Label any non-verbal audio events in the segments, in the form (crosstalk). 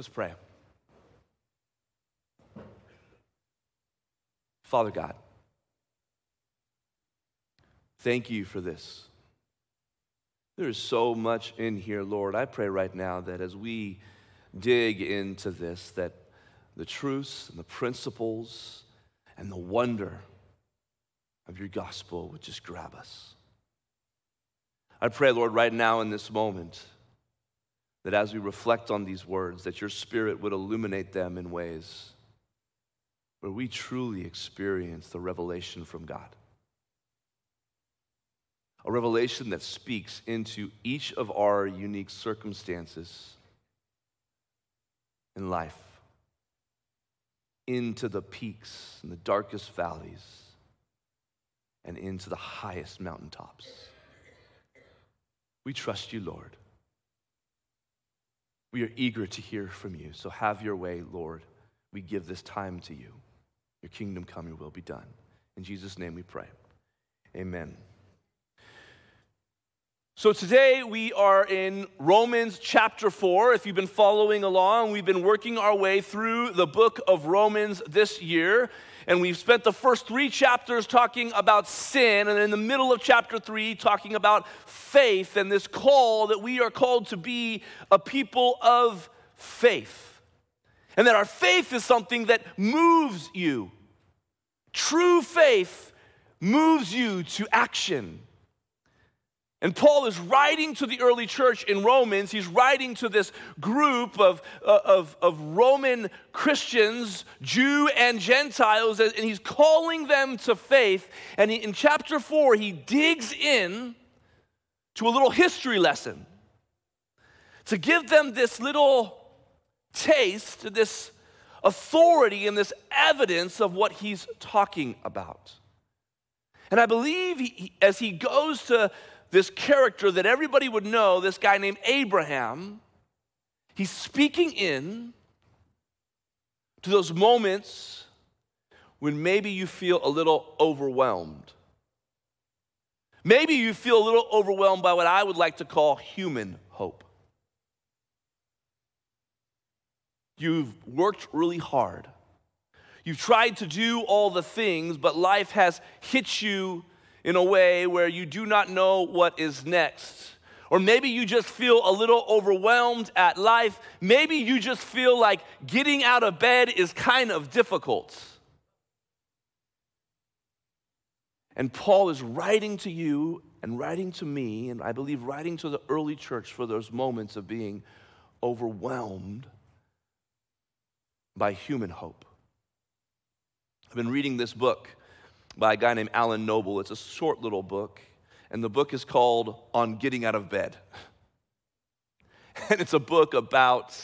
Let's pray. Father God, thank you for this. There is so much in here, Lord. I pray right now that as we dig into this, that the truths and the principles and the wonder of your gospel would just grab us. I pray, Lord, right now in this moment, that as we reflect on these words, that your spirit would illuminate them in ways where we truly experience the revelation from God. A revelation that speaks into each of our unique circumstances in life, into the peaks and the darkest valleys, and into the highest mountaintops. We trust you, Lord. We are eager to hear from you. So have your way, Lord. We give this time to you. Your kingdom come, your will be done. In Jesus' name we pray. Amen. So today we are in Romans chapter 4. If you've been following along, we've been working our way through the book of Romans this year. And we've spent the first three chapters talking about sin, and in the middle of chapter three, talking about faith and this call that we are called to be a people of faith. And that our faith is something that moves you. True faith moves you to action. And Paul is writing to the early church in Romans. He's writing to this group of, uh, of, of Roman Christians, Jew and Gentiles, and he's calling them to faith. And he, in chapter 4, he digs in to a little history lesson to give them this little taste, this authority, and this evidence of what he's talking about. And I believe he, as he goes to this character that everybody would know, this guy named Abraham, he's speaking in to those moments when maybe you feel a little overwhelmed. Maybe you feel a little overwhelmed by what I would like to call human hope. You've worked really hard. You've tried to do all the things, but life has hit you in a way where you do not know what is next. Or maybe you just feel a little overwhelmed at life. Maybe you just feel like getting out of bed is kind of difficult. And Paul is writing to you and writing to me, and I believe writing to the early church for those moments of being overwhelmed by human hope. I've been reading this book by a guy named Alan Noble. It's a short little book, and the book is called On Getting Out of Bed. (laughs) And it's a book about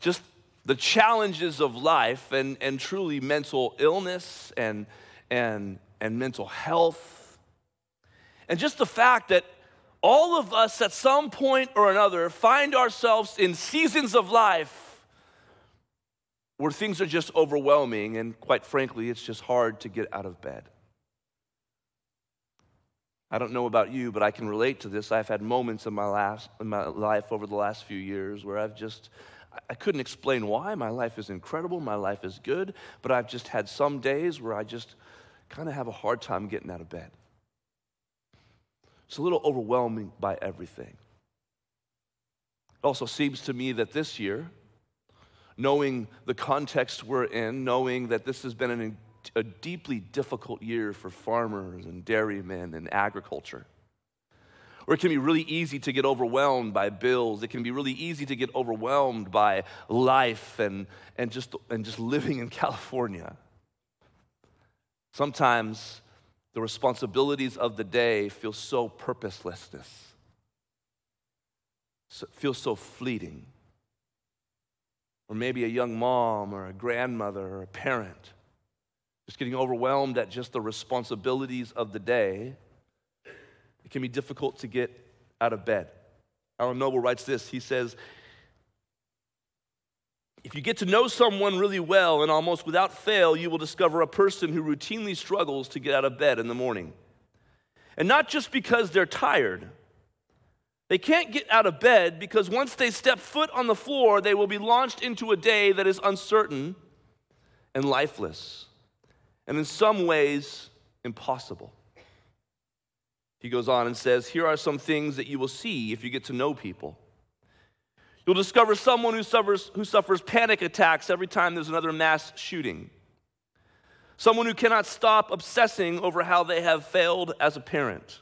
just the challenges of life and, and truly mental illness and, and, and mental health. And just the fact that all of us at some point or another find ourselves in seasons of life where things are just overwhelming, and quite frankly, it's just hard to get out of bed. I don't know about you, but I can relate to this. I've had moments in my, last, in my life over the last few years where I've just, I couldn't explain why. My life is incredible, my life is good, but I've just had some days where I just kind of have a hard time getting out of bed. It's a little overwhelming by everything. It also seems to me that this year, knowing the context we're in, knowing that this has been an, a deeply difficult year for farmers and dairymen and agriculture. Or it can be really easy to get overwhelmed by bills. It can be really easy to get overwhelmed by life and, and, just, and just living in (laughs) California. Sometimes the responsibilities of the day feel so purposelessness, so, feel so fleeting or maybe a young mom or a grandmother or a parent, just getting overwhelmed at just the responsibilities of the day, it can be difficult to get out of bed. Alan Noble writes this he says, if you get to know someone really well and almost without fail, you will discover a person who routinely struggles to get out of bed in the morning. And not just because they're tired, They can't get out of bed because once they step foot on the floor, they will be launched into a day that is uncertain and lifeless, and in some ways, impossible. He goes on and says, Here are some things that you will see if you get to know people. You'll discover someone who suffers, who suffers panic attacks every time there's another mass shooting. Someone who cannot stop obsessing over how they have failed as a parent.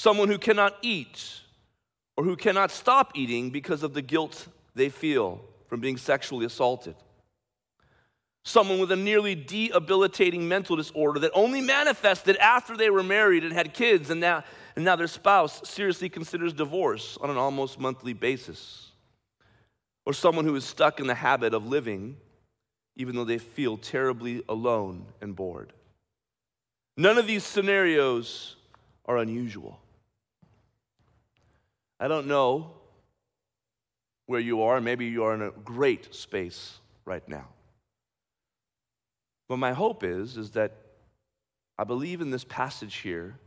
Someone who cannot eat or who cannot stop eating because of the guilt they feel from being sexually assaulted. Someone with a nearly debilitating mental disorder that only manifested after they were married and had kids, and now, and now their spouse seriously considers divorce on an almost monthly basis. Or someone who is stuck in the habit of living even though they feel terribly alone and bored. None of these scenarios are unusual. I don't know where you are. Maybe you are in a great space right now. But my hope is, is that I believe in this passage here,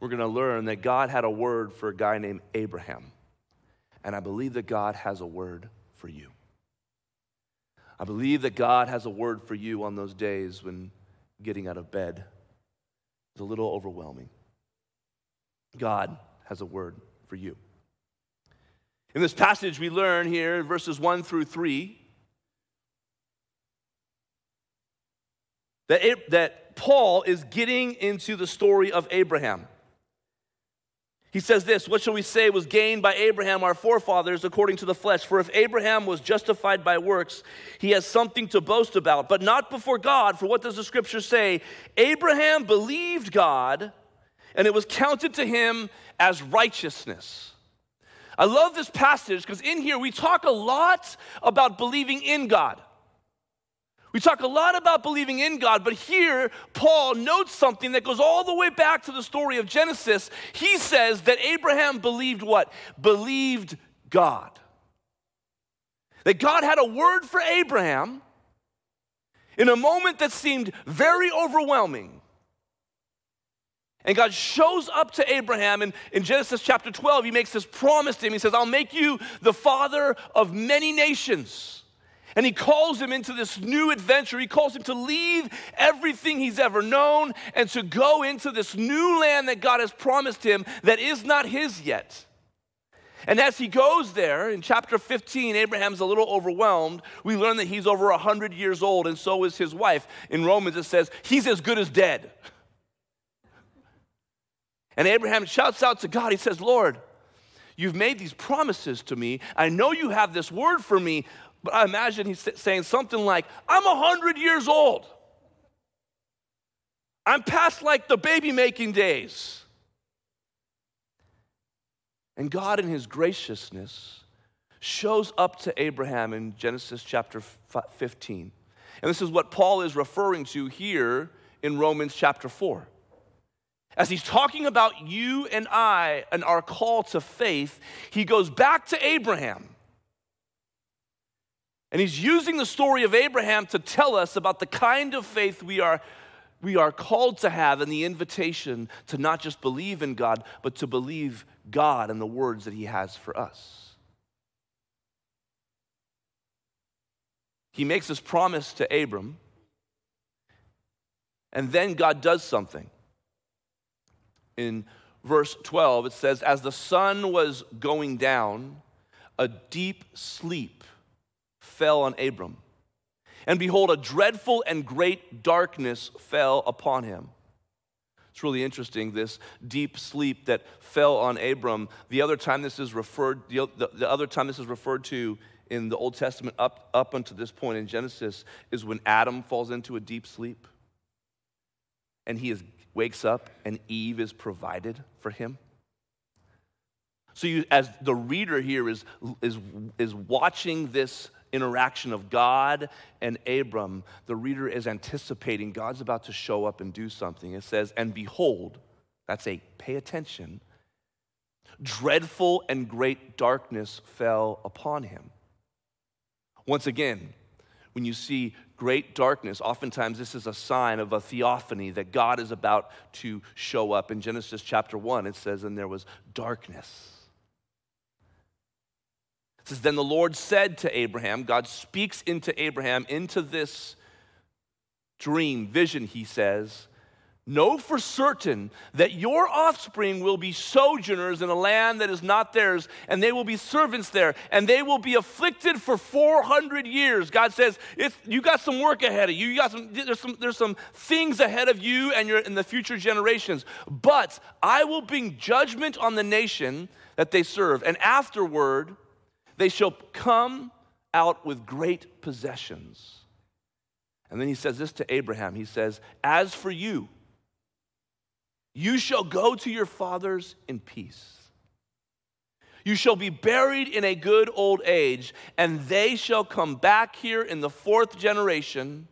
we're going to learn that God had a word for a guy named Abraham. And I believe that God has a word for you. I believe that God has a word for you on those days when getting out of bed is a little overwhelming. God has a word for you. In this passage, we learn here, verses 1 through 3, that, it, that Paul is getting into the story of Abraham. He says this What shall we say was gained by Abraham, our forefathers, according to the flesh? For if Abraham was justified by works, he has something to boast about, but not before God. For what does the scripture say? Abraham believed God, and it was counted to him as righteousness. I love this passage because in here we talk a lot about believing in God. We talk a lot about believing in God, but here Paul notes something that goes all the way back to the story of Genesis. He says that Abraham believed what? Believed God. That God had a word for Abraham in a moment that seemed very overwhelming. And God shows up to Abraham and in Genesis chapter 12. He makes this promise to him. He says, I'll make you the father of many nations. And he calls him into this new adventure. He calls him to leave everything he's ever known and to go into this new land that God has promised him that is not his yet. And as he goes there, in chapter 15, Abraham's a little overwhelmed. We learn that he's over 100 years old, and so is his wife. In Romans, it says, he's as good as dead. And Abraham shouts out to God, he says, Lord, you've made these promises to me. I know you have this word for me, but I imagine he's saying something like, I'm 100 years old. I'm past like the baby making days. And God, in his graciousness, shows up to Abraham in Genesis chapter 15. And this is what Paul is referring to here in Romans chapter 4. As he's talking about you and I and our call to faith, he goes back to Abraham and he's using the story of Abraham to tell us about the kind of faith we are, we are called to have and the invitation to not just believe in God, but to believe God and the words that he has for us. He makes this promise to Abram, and then God does something. In verse 12, it says, As the sun was going down, a deep sleep fell on Abram. And behold, a dreadful and great darkness fell upon him. It's really interesting, this deep sleep that fell on Abram. The other time this is referred, the, the, the other time this is referred to in the Old Testament up, up until this point in Genesis is when Adam falls into a deep sleep and he is, wakes up and Eve is provided for him. So, you, as the reader here is, is, is watching this interaction of God and Abram, the reader is anticipating God's about to show up and do something. It says, And behold, that's a pay attention, dreadful and great darkness fell upon him. Once again, when you see great darkness, oftentimes this is a sign of a theophany that God is about to show up. In Genesis chapter 1, it says, And there was darkness. It says, Then the Lord said to Abraham, God speaks into Abraham, into this dream, vision, he says, Know for certain that your offspring will be sojourners in a land that is not theirs, and they will be servants there, and they will be afflicted for 400 years. God says, You got some work ahead of you. you got some, there's, some, there's some things ahead of you and your, in the future generations. But I will bring judgment on the nation that they serve, and afterward they shall come out with great possessions. And then he says this to Abraham He says, As for you, you shall go to your fathers in peace. You shall be buried in a good old age, and they shall come back here in the fourth generation,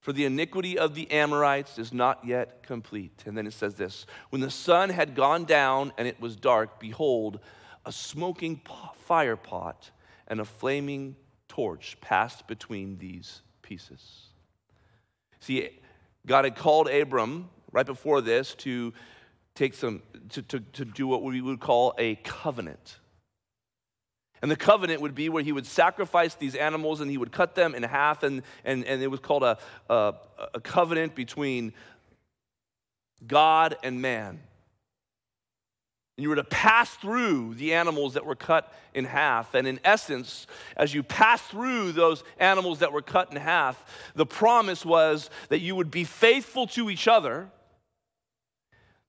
for the iniquity of the Amorites is not yet complete. And then it says this When the sun had gone down and it was dark, behold, a smoking fire pot and a flaming torch passed between these pieces. See, God had called Abram right before this to take some, to, to, to do what we would call a covenant. And the covenant would be where he would sacrifice these animals and he would cut them in half, and, and, and it was called a, a, a covenant between God and man. And you were to pass through the animals that were cut in half. And in essence, as you pass through those animals that were cut in half, the promise was that you would be faithful to each other,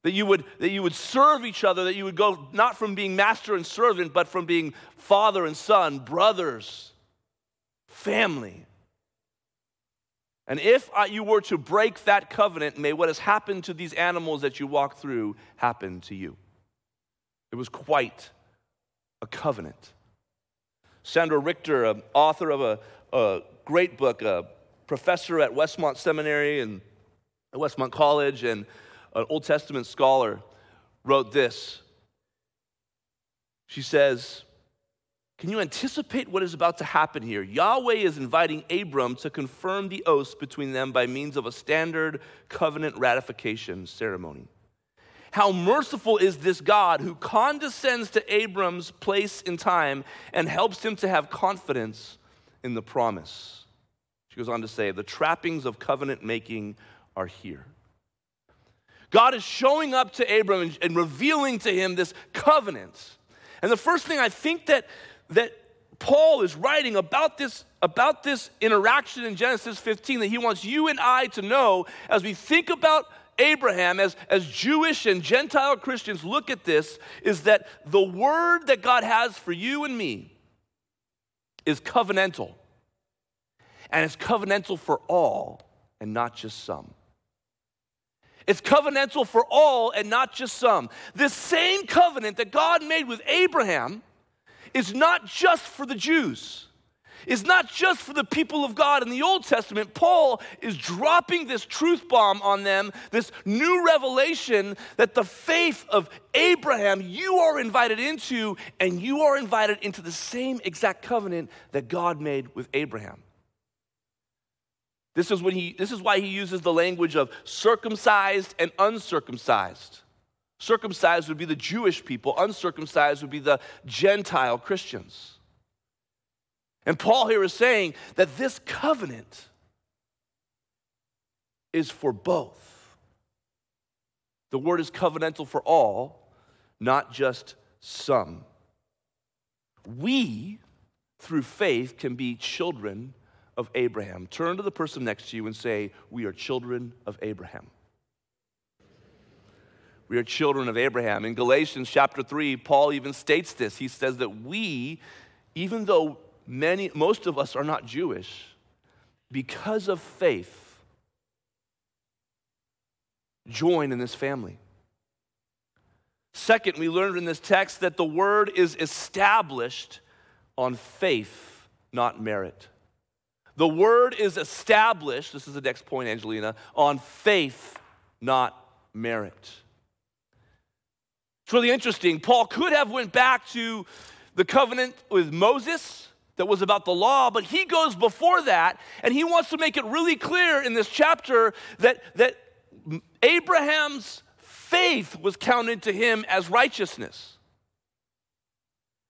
that you would, that you would serve each other, that you would go not from being master and servant, but from being father and son, brothers, family. And if you were to break that covenant, may what has happened to these animals that you walk through happen to you. It was quite a covenant. Sandra Richter, author of a, a, great book, a professor at Westmont Seminary and Westmont College, and an Old Testament scholar, wrote this. She says, Can you anticipate what is about to happen here? Yahweh is inviting Abram to confirm the oaths between them by means of a standard covenant ratification ceremony. How merciful is this God who condescends to Abram's place in time and helps him to have confidence in the promise. She goes on to say, the trappings of covenant making are here. God is showing up to Abram and, and revealing to him this covenant. And the first thing I think that, that Paul is writing about this, about this interaction in Genesis 15 that he wants you and I to know as we think about Abraham, as, as Jewish and Gentile Christians look at this, is that the word that God has for you and me is covenantal. And it's covenantal for all and not just some. It's covenantal for all and not just some. This same covenant that God made with Abraham is not just for the Jews It's not just for the people of God. In the Old Testament, Paul is dropping this truth bomb on them, this new revelation that the faith of Abraham you are invited into, and you are invited into the same exact covenant that God made with Abraham. This is, when he, this is why he uses the language of circumcised and uncircumcised. Circumcised would be the Jewish people, uncircumcised would be the Gentile Christians. And Paul here is saying that this covenant is for both. The word is covenantal for all, not just some. We, through faith, can be children of Abraham. Turn to the person next to you and say, We are children of Abraham. We are children of Abraham. In Galatians chapter 3, Paul even states this. He says that we, even though many, most of us are not Jewish because of faith. Join in this family. Second, we learned in this text that the word is established on faith, not merit. The word is established, this is the next point, Angelina, on faith, not merit. It's really interesting. Paul could have went back to the covenant with Moses that was about the law, but he goes before that and he wants to make it really clear in this chapter that, that Abraham's faith was counted to him as righteousness.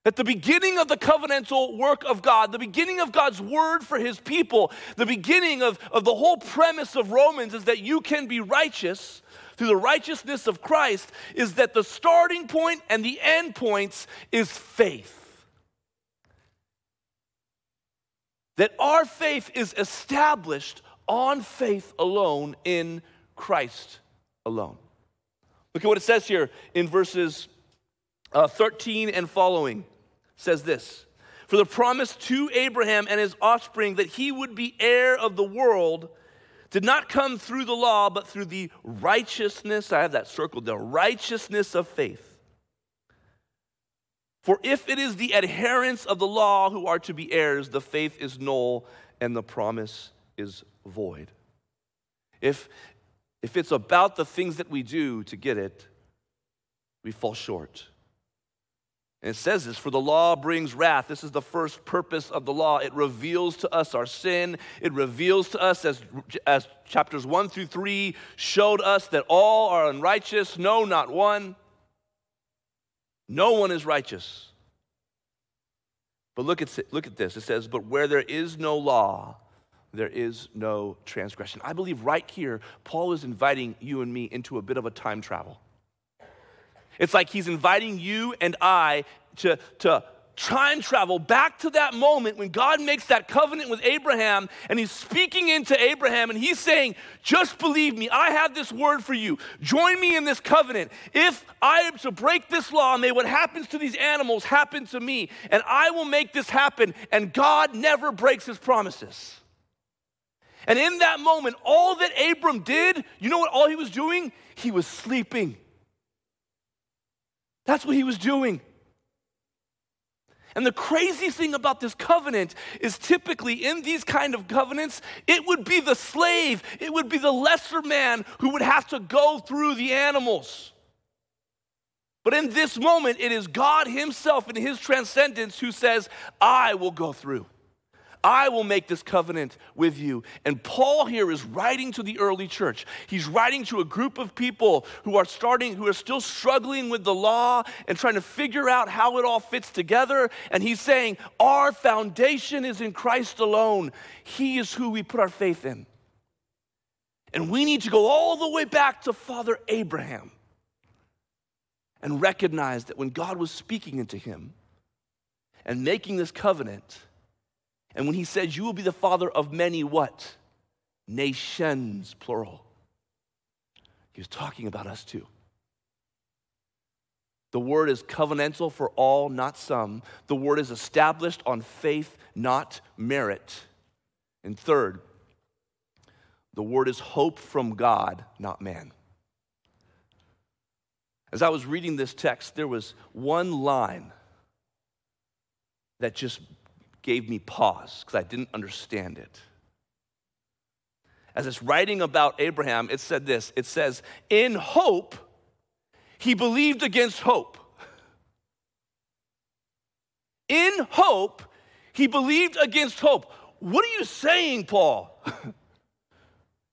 At the beginning of the covenantal work of God, the beginning of God's word for his people, the beginning of, of the whole premise of Romans is that you can be righteous through the righteousness of Christ, is that the starting point and the end points is faith. That our faith is established on faith alone in Christ alone. Look at what it says here in verses uh, 13 and following. Says this For the promise to Abraham and his offspring that he would be heir of the world did not come through the law, but through the righteousness, I have that circled, the righteousness of faith. For if it is the adherents of the law who are to be heirs, the faith is null and the promise is void. If, if it's about the things that we do to get it, we fall short. And it says this for the law brings wrath. This is the first purpose of the law. It reveals to us our sin. It reveals to us, as, as chapters 1 through 3 showed us, that all are unrighteous, no, not one. No one is righteous. But look at, look at this. It says, But where there is no law, there is no transgression. I believe right here, Paul is inviting you and me into a bit of a time travel. It's like he's inviting you and I to, to time travel back to that moment when God makes that covenant with Abraham and he's speaking into Abraham and he's saying, Just believe me, I have this word for you. Join me in this covenant. If I am to break this law, may what happens to these animals happen to me, and I will make this happen. And God never breaks his promises. And in that moment, all that Abram did, you know what all he was doing? He was sleeping. That's what he was doing. And the crazy thing about this covenant is typically in these kind of covenants, it would be the slave, it would be the lesser man who would have to go through the animals. But in this moment, it is God Himself in His transcendence who says, I will go through. I will make this covenant with you. And Paul here is writing to the early church. He's writing to a group of people who are starting, who are still struggling with the law and trying to figure out how it all fits together. And he's saying, Our foundation is in Christ alone. He is who we put our faith in. And we need to go all the way back to Father Abraham and recognize that when God was speaking into him and making this covenant, and when he says, You will be the father of many what? Nations, plural. He was talking about us too. The word is covenantal for all, not some. The word is established on faith, not merit. And third, the word is hope from God, not man. As I was reading this text, there was one line that just gave me pause because I didn't understand it. As it's writing about Abraham, it said this it says, In hope, he believed against hope. In hope, he believed against hope. What are you saying, Paul? (laughs)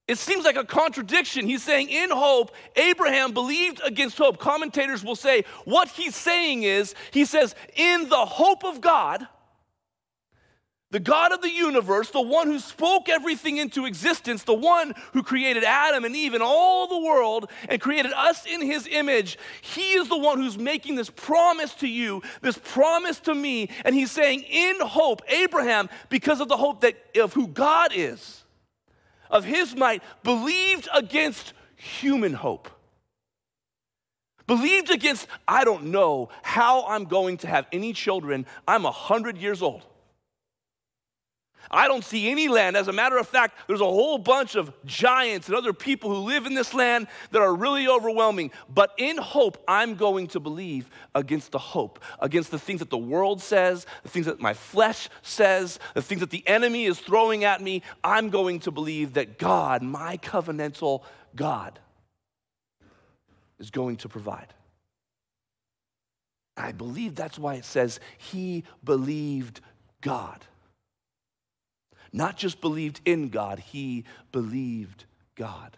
It seems like a contradiction. He's saying, in hope, Abraham believed against hope. Commentators will say, what he's saying is, he says, in the hope of God, the God of the universe, the one who spoke everything into existence, the one who created Adam and Eve and all the world and created us in his image, he is the one who's making this promise to you, this promise to me. And he's saying, in hope, Abraham, because of the hope that, of who God is, of his might, believed against human hope. Believed against, I don't know how I'm going to have any children. I'm 100 years old. I don't see any land. As a matter of fact, there's a whole bunch of giants and other people who live in this land that are really overwhelming. But in hope, I'm going to believe against the hope, against the things that the world says, the things that my flesh says, the things that the enemy is throwing at me. I'm going to believe that God, my covenantal God, is going to provide. I believe that's why it says he believed God. Not just believed in God, he believed God.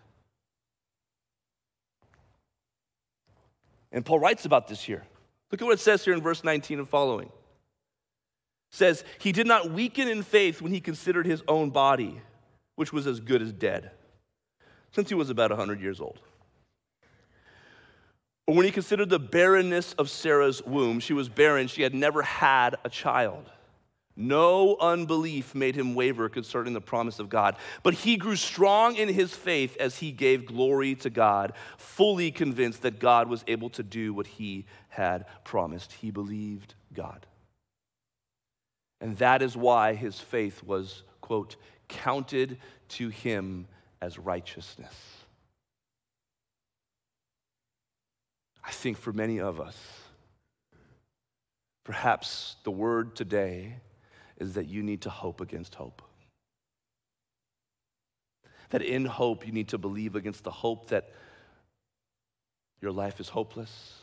And Paul writes about this here. Look at what it says here in verse 19 and following. It says, He did not weaken in faith when he considered his own body, which was as good as dead, since he was about 100 years old. Or when he considered the barrenness of Sarah's womb, she was barren, she had never had a child. No unbelief made him waver concerning the promise of God, but he grew strong in his faith as he gave glory to God, fully convinced that God was able to do what he had promised. He believed God. And that is why his faith was, quote, counted to him as righteousness. I think for many of us, perhaps the word today is that you need to hope against hope. That in hope, you need to believe against the hope that your life is hopeless,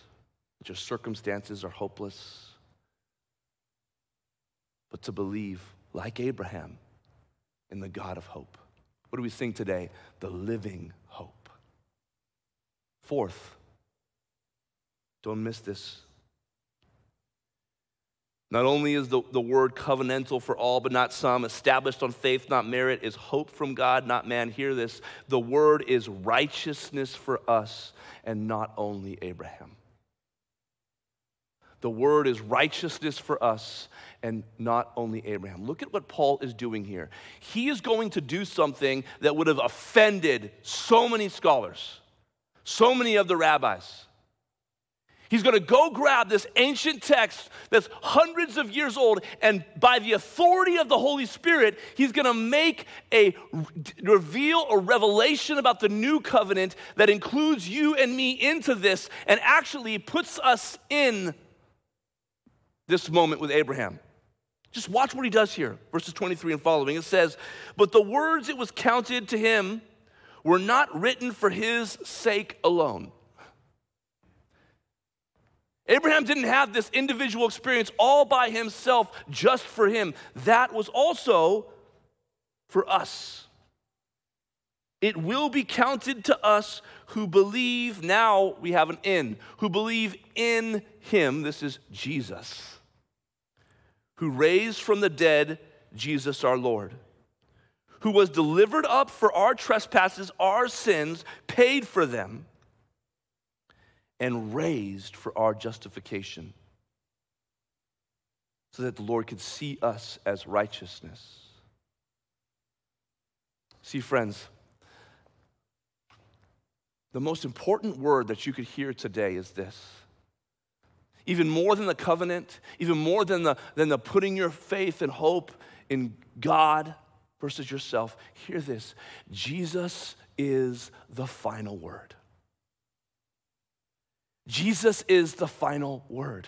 that your circumstances are hopeless, but to believe, like Abraham, in the God of hope. What do we sing today? The living hope. Fourth, don't miss this not only is the, the word covenantal for all, but not some, established on faith, not merit, is hope from God, not man. Hear this. The word is righteousness for us, and not only Abraham. The word is righteousness for us and not only Abraham. Look at what Paul is doing here. He is going to do something that would have offended so many scholars, so many of the rabbis. He's going to go grab this ancient text that's hundreds of years old, and by the authority of the Holy Spirit, he's going to make a reveal or revelation about the new covenant that includes you and me into this and actually puts us in this moment with Abraham. Just watch what he does here, verses 23 and following. It says, But the words it was counted to him were not written for his sake alone Abraham didn't have this individual experience all by himself just for him. That was also for us. It will be counted to us who believe, now we have an in, who believe in him, this is Jesus, who raised from the dead Jesus our Lord, who was delivered up for our trespasses, our sins, paid for them and raised for our justification, so that the Lord could see us as righteousness. See, friends, the most important word that you could hear today is this. Even more than the covenant, even more than the, than the putting your faith and hope in God versus yourself, hear this Jesus is the final word. Jesus is the final word.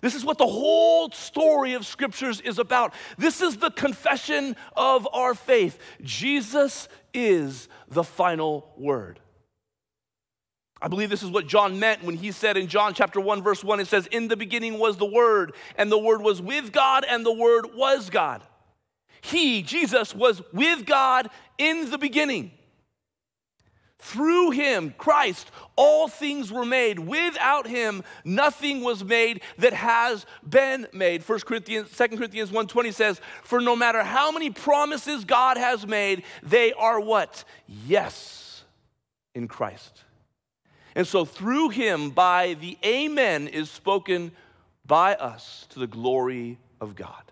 This is what the whole story of scriptures is about. This is the confession of our faith. Jesus is the final word. I believe this is what John meant when he said in John chapter 1 verse 1 it says in the beginning was the word and the word was with God and the word was God. He Jesus was with God in the beginning. Through him, Christ, all things were made. Without him, nothing was made that has been made. 1 Corinthians, 2 Corinthians 1:20 says, For no matter how many promises God has made, they are what? Yes in Christ. And so through him, by the Amen is spoken by us to the glory of God.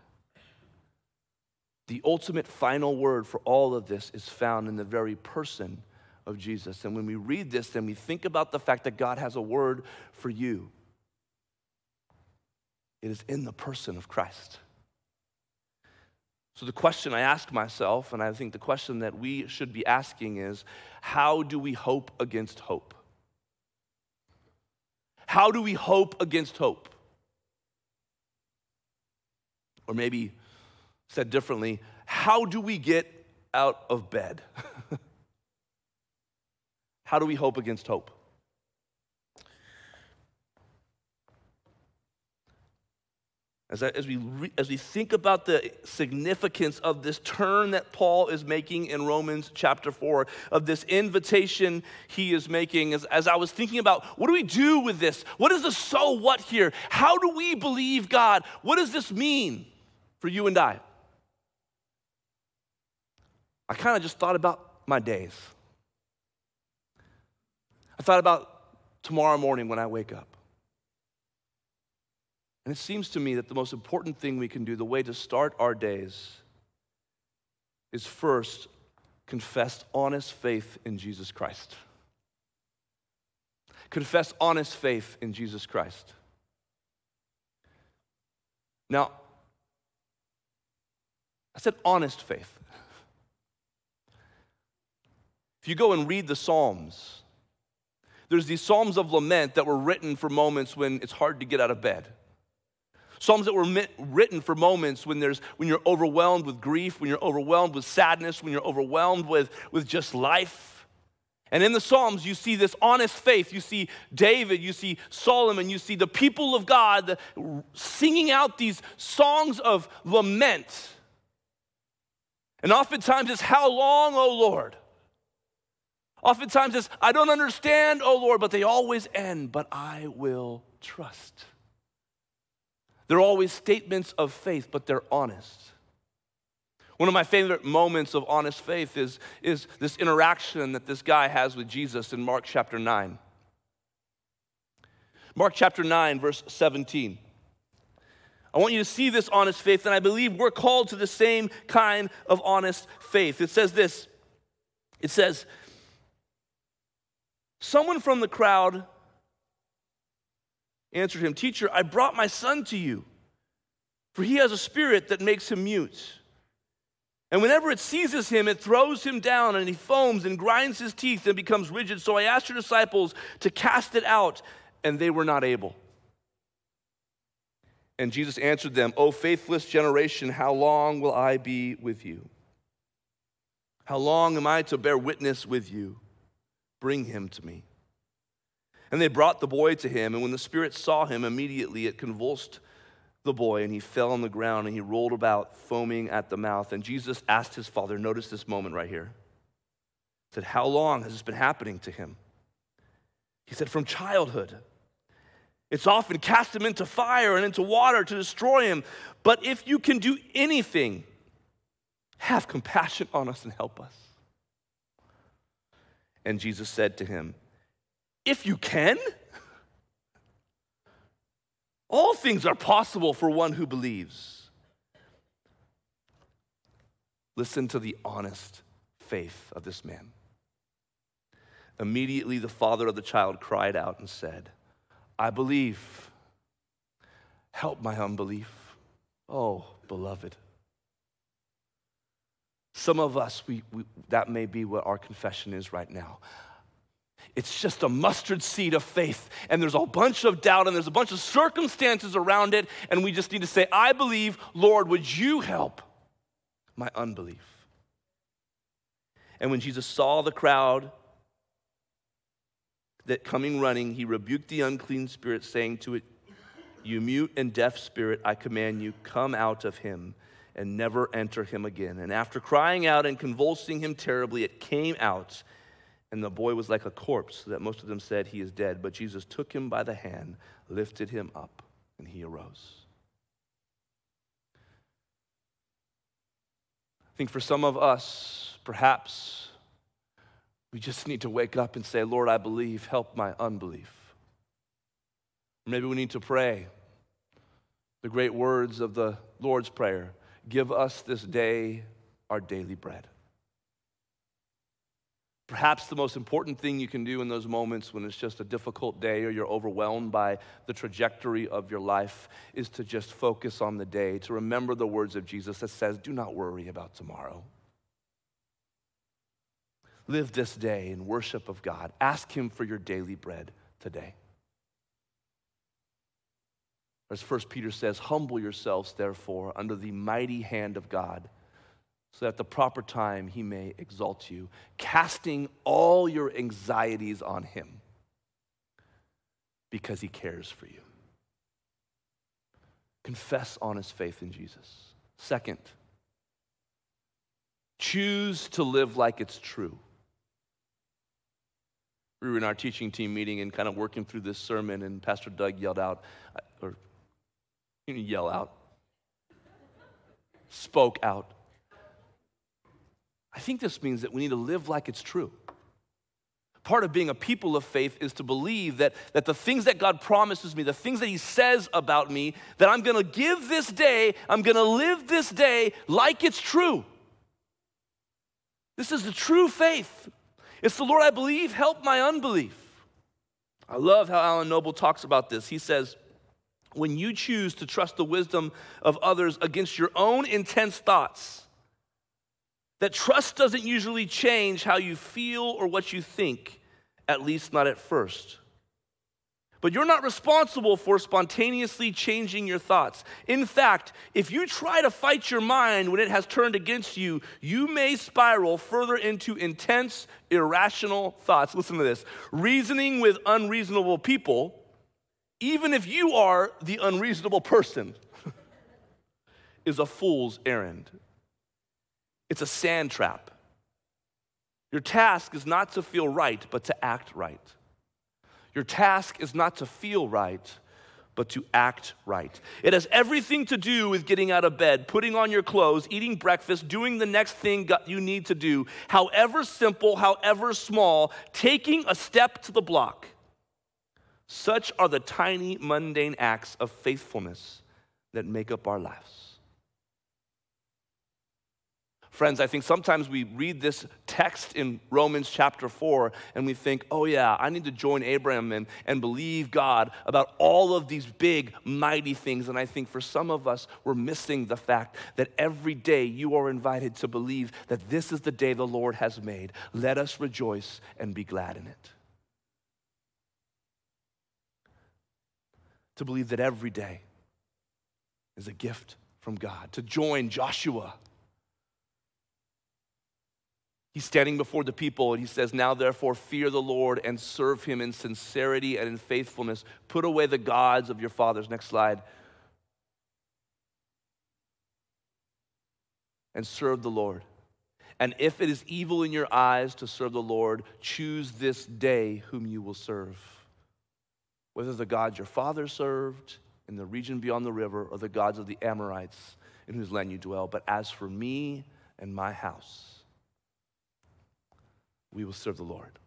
The ultimate final word for all of this is found in the very person of Jesus. And when we read this, then we think about the fact that God has a word for you. It is in the person of Christ. So, the question I ask myself, and I think the question that we should be asking is how do we hope against hope? How do we hope against hope? Or maybe said differently, how do we get out of bed? (laughs) How do we hope against hope? As, I, as, we re, as we think about the significance of this turn that Paul is making in Romans chapter 4, of this invitation he is making, as, as I was thinking about what do we do with this? What is the so what here? How do we believe God? What does this mean for you and I? I kind of just thought about my days. I thought about tomorrow morning when I wake up. And it seems to me that the most important thing we can do, the way to start our days, is first confess honest faith in Jesus Christ. Confess honest faith in Jesus Christ. Now, I said honest faith. If you go and read the Psalms, there's these Psalms of lament that were written for moments when it's hard to get out of bed. Psalms that were written for moments when, there's, when you're overwhelmed with grief, when you're overwhelmed with sadness, when you're overwhelmed with, with just life. And in the Psalms, you see this honest faith. You see David, you see Solomon, you see the people of God singing out these songs of lament. And oftentimes it's, How long, O Lord? Oftentimes it's, I don't understand, O Lord, but they always end, but I will trust. They're always statements of faith, but they're honest. One of my favorite moments of honest faith is, is this interaction that this guy has with Jesus in Mark chapter 9. Mark chapter 9, verse 17. I want you to see this honest faith, and I believe we're called to the same kind of honest faith. It says this it says, Someone from the crowd answered him, Teacher, I brought my son to you, for he has a spirit that makes him mute. And whenever it seizes him, it throws him down, and he foams and grinds his teeth and becomes rigid. So I asked your disciples to cast it out, and they were not able. And Jesus answered them, O faithless generation, how long will I be with you? How long am I to bear witness with you? Bring him to me. And they brought the boy to him, and when the spirit saw him, immediately it convulsed the boy, and he fell on the ground, and he rolled about, foaming at the mouth. And Jesus asked his father, notice this moment right here. He said, How long has this been happening to him? He said, From childhood. It's often cast him into fire and into water to destroy him. But if you can do anything, have compassion on us and help us. And Jesus said to him, if you can. All things are possible for one who believes. Listen to the honest faith of this man. Immediately, the father of the child cried out and said, I believe. Help my unbelief. Oh, beloved. Some of us, we, we, that may be what our confession is right now. It's just a mustard seed of faith, and there's a bunch of doubt, and there's a bunch of circumstances around it, and we just need to say, I believe, Lord, would you help my unbelief? And when Jesus saw the crowd that coming running, he rebuked the unclean spirit, saying to it, You mute and deaf spirit, I command you, come out of him and never enter him again. And after crying out and convulsing him terribly, it came out and the boy was like a corpse, so that most of them said, He is dead. But Jesus took him by the hand, lifted him up, and he arose. I think for some of us, perhaps we just need to wake up and say, Lord, I believe, help my unbelief. Maybe we need to pray the great words of the Lord's Prayer Give us this day our daily bread. Perhaps the most important thing you can do in those moments when it's just a difficult day or you're overwhelmed by the trajectory of your life is to just focus on the day, to remember the words of Jesus that says, Do not worry about tomorrow. Live this day in worship of God. Ask Him for your daily bread today. As 1 Peter says, Humble yourselves, therefore, under the mighty hand of God so that at the proper time he may exalt you, casting all your anxieties on him because he cares for you. confess honest faith in Jesus. Second, choose to live like it's true. We were in our teaching team meeting and kind of working through this sermon, and Pastor Doug yelled out, uh, or (laughs) you yell out, spoke out. I think this means that we need to live like it's true. Part of being a people of faith is to believe that, that the things that God promises me, the things that He says about me, that I'm gonna give this day, I'm gonna live this day like it's true. This is the true faith. It's the Lord I believe, help my unbelief. I love how Alan Noble talks about this. He says, when you choose to trust the wisdom of others against your own intense thoughts, that trust doesn't usually change how you feel or what you think, at least not at first. But you're not responsible for spontaneously changing your thoughts. In fact, if you try to fight your mind when it has turned against you, you may spiral further into intense, irrational thoughts. Listen to this reasoning with unreasonable people, even if you are the unreasonable person, (laughs) is a fool's errand. It's a sand trap. Your task is not to feel right, but to act right. Your task is not to feel right, but to act right. It has everything to do with getting out of bed, putting on your clothes, eating breakfast, doing the next thing you need to do, however simple, however small, taking a step to the block. Such are the tiny, mundane acts of faithfulness that make up our lives. Friends, I think sometimes we read this text in Romans chapter 4 and we think, oh, yeah, I need to join Abraham and, and believe God about all of these big, mighty things. And I think for some of us, we're missing the fact that every day you are invited to believe that this is the day the Lord has made. Let us rejoice and be glad in it. To believe that every day is a gift from God, to join Joshua He's standing before the people and he says, Now therefore fear the Lord and serve him in sincerity and in faithfulness. Put away the gods of your fathers. Next slide. And serve the Lord. And if it is evil in your eyes to serve the Lord, choose this day whom you will serve. Whether the gods your father served in the region beyond the river or the gods of the Amorites in whose land you dwell. But as for me and my house, we will serve the Lord.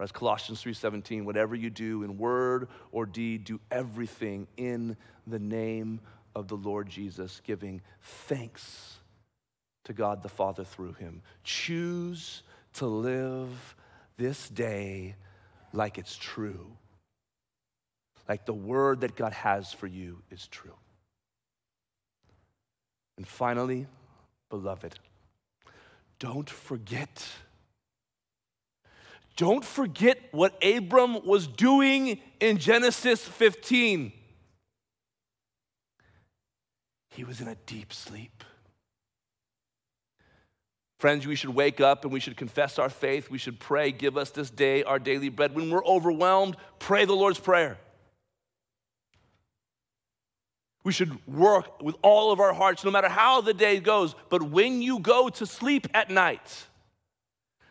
Or as Colossians 3:17, whatever you do in word or deed, do everything in the name of the Lord Jesus, giving thanks to God the Father through him. Choose to live this day like it's true. Like the word that God has for you is true. And finally, beloved, don't forget. Don't forget what Abram was doing in Genesis 15. He was in a deep sleep. Friends, we should wake up and we should confess our faith. We should pray, give us this day our daily bread. When we're overwhelmed, pray the Lord's Prayer. We should work with all of our hearts, no matter how the day goes. But when you go to sleep at night,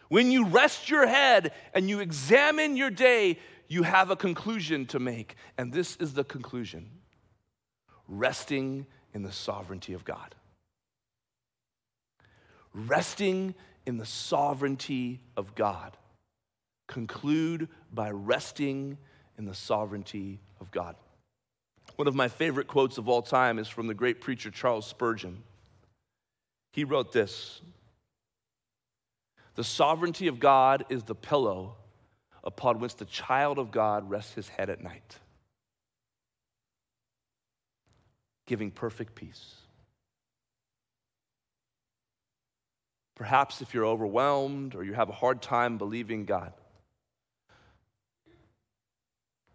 when you rest your head and you examine your day, you have a conclusion to make. And this is the conclusion resting in the sovereignty of God. Resting in the sovereignty of God. Conclude by resting in the sovereignty of God. One of my favorite quotes of all time is from the great preacher Charles Spurgeon. He wrote this The sovereignty of God is the pillow upon which the child of God rests his head at night, giving perfect peace. Perhaps if you're overwhelmed or you have a hard time believing God,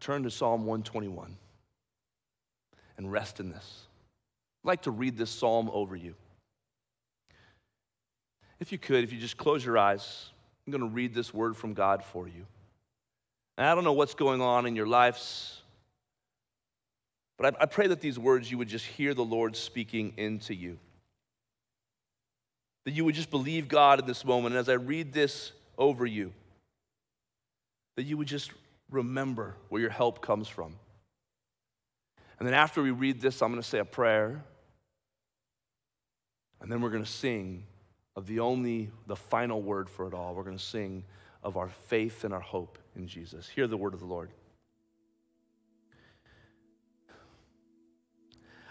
turn to Psalm 121 and rest in this. I'd like to read this psalm over you. If you could, if you just close your eyes, I'm going to read this word from God for you. And I don't know what's going on in your lives, But I, I pray that these words you would just hear the Lord speaking into you. That you would just believe God in this moment. And as I read this over you, that you would just remember where your help comes from. And then after we read this, I'm going to say a prayer. And then we're going to sing of the only, the final word for it all. We're going to sing of our faith and our hope in Jesus. Hear the word of the Lord.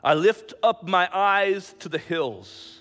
I lift up my eyes to the hills.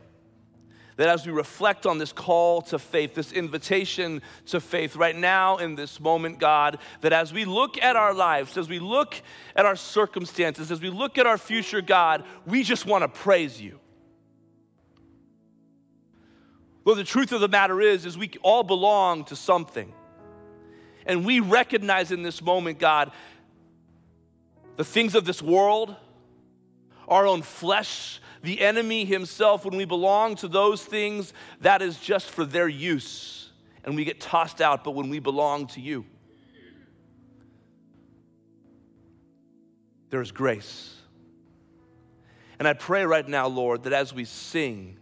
that as we reflect on this call to faith, this invitation to faith right now in this moment, God, that as we look at our lives, as we look at our circumstances, as we look at our future, God, we just want to praise you. Well, the truth of the matter is, is we all belong to something. And we recognize in this moment, God, the things of this world, our own flesh, the enemy himself, when we belong to those things, that is just for their use and we get tossed out, but when we belong to you, there's grace. And I pray right now, Lord, that as we sing,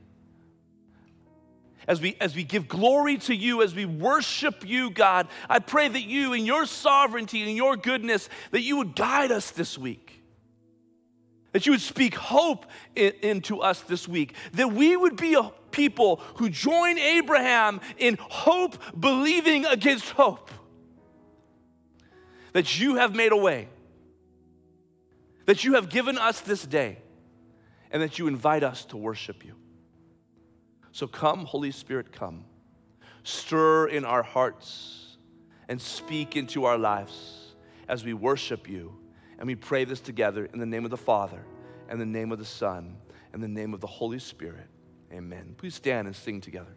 as we, as we give glory to you, as we worship you, God, I pray that you, in your sovereignty and your goodness, that you would guide us this week. That you would speak hope in, into us this week. That we would be a people who join Abraham in hope, believing against hope. That you have made a way. That you have given us this day. And that you invite us to worship you. So come, Holy Spirit, come. Stir in our hearts and speak into our lives as we worship you and we pray this together in the name of the Father, and the name of the Son, and the name of the Holy Spirit. Amen. Please stand and sing together.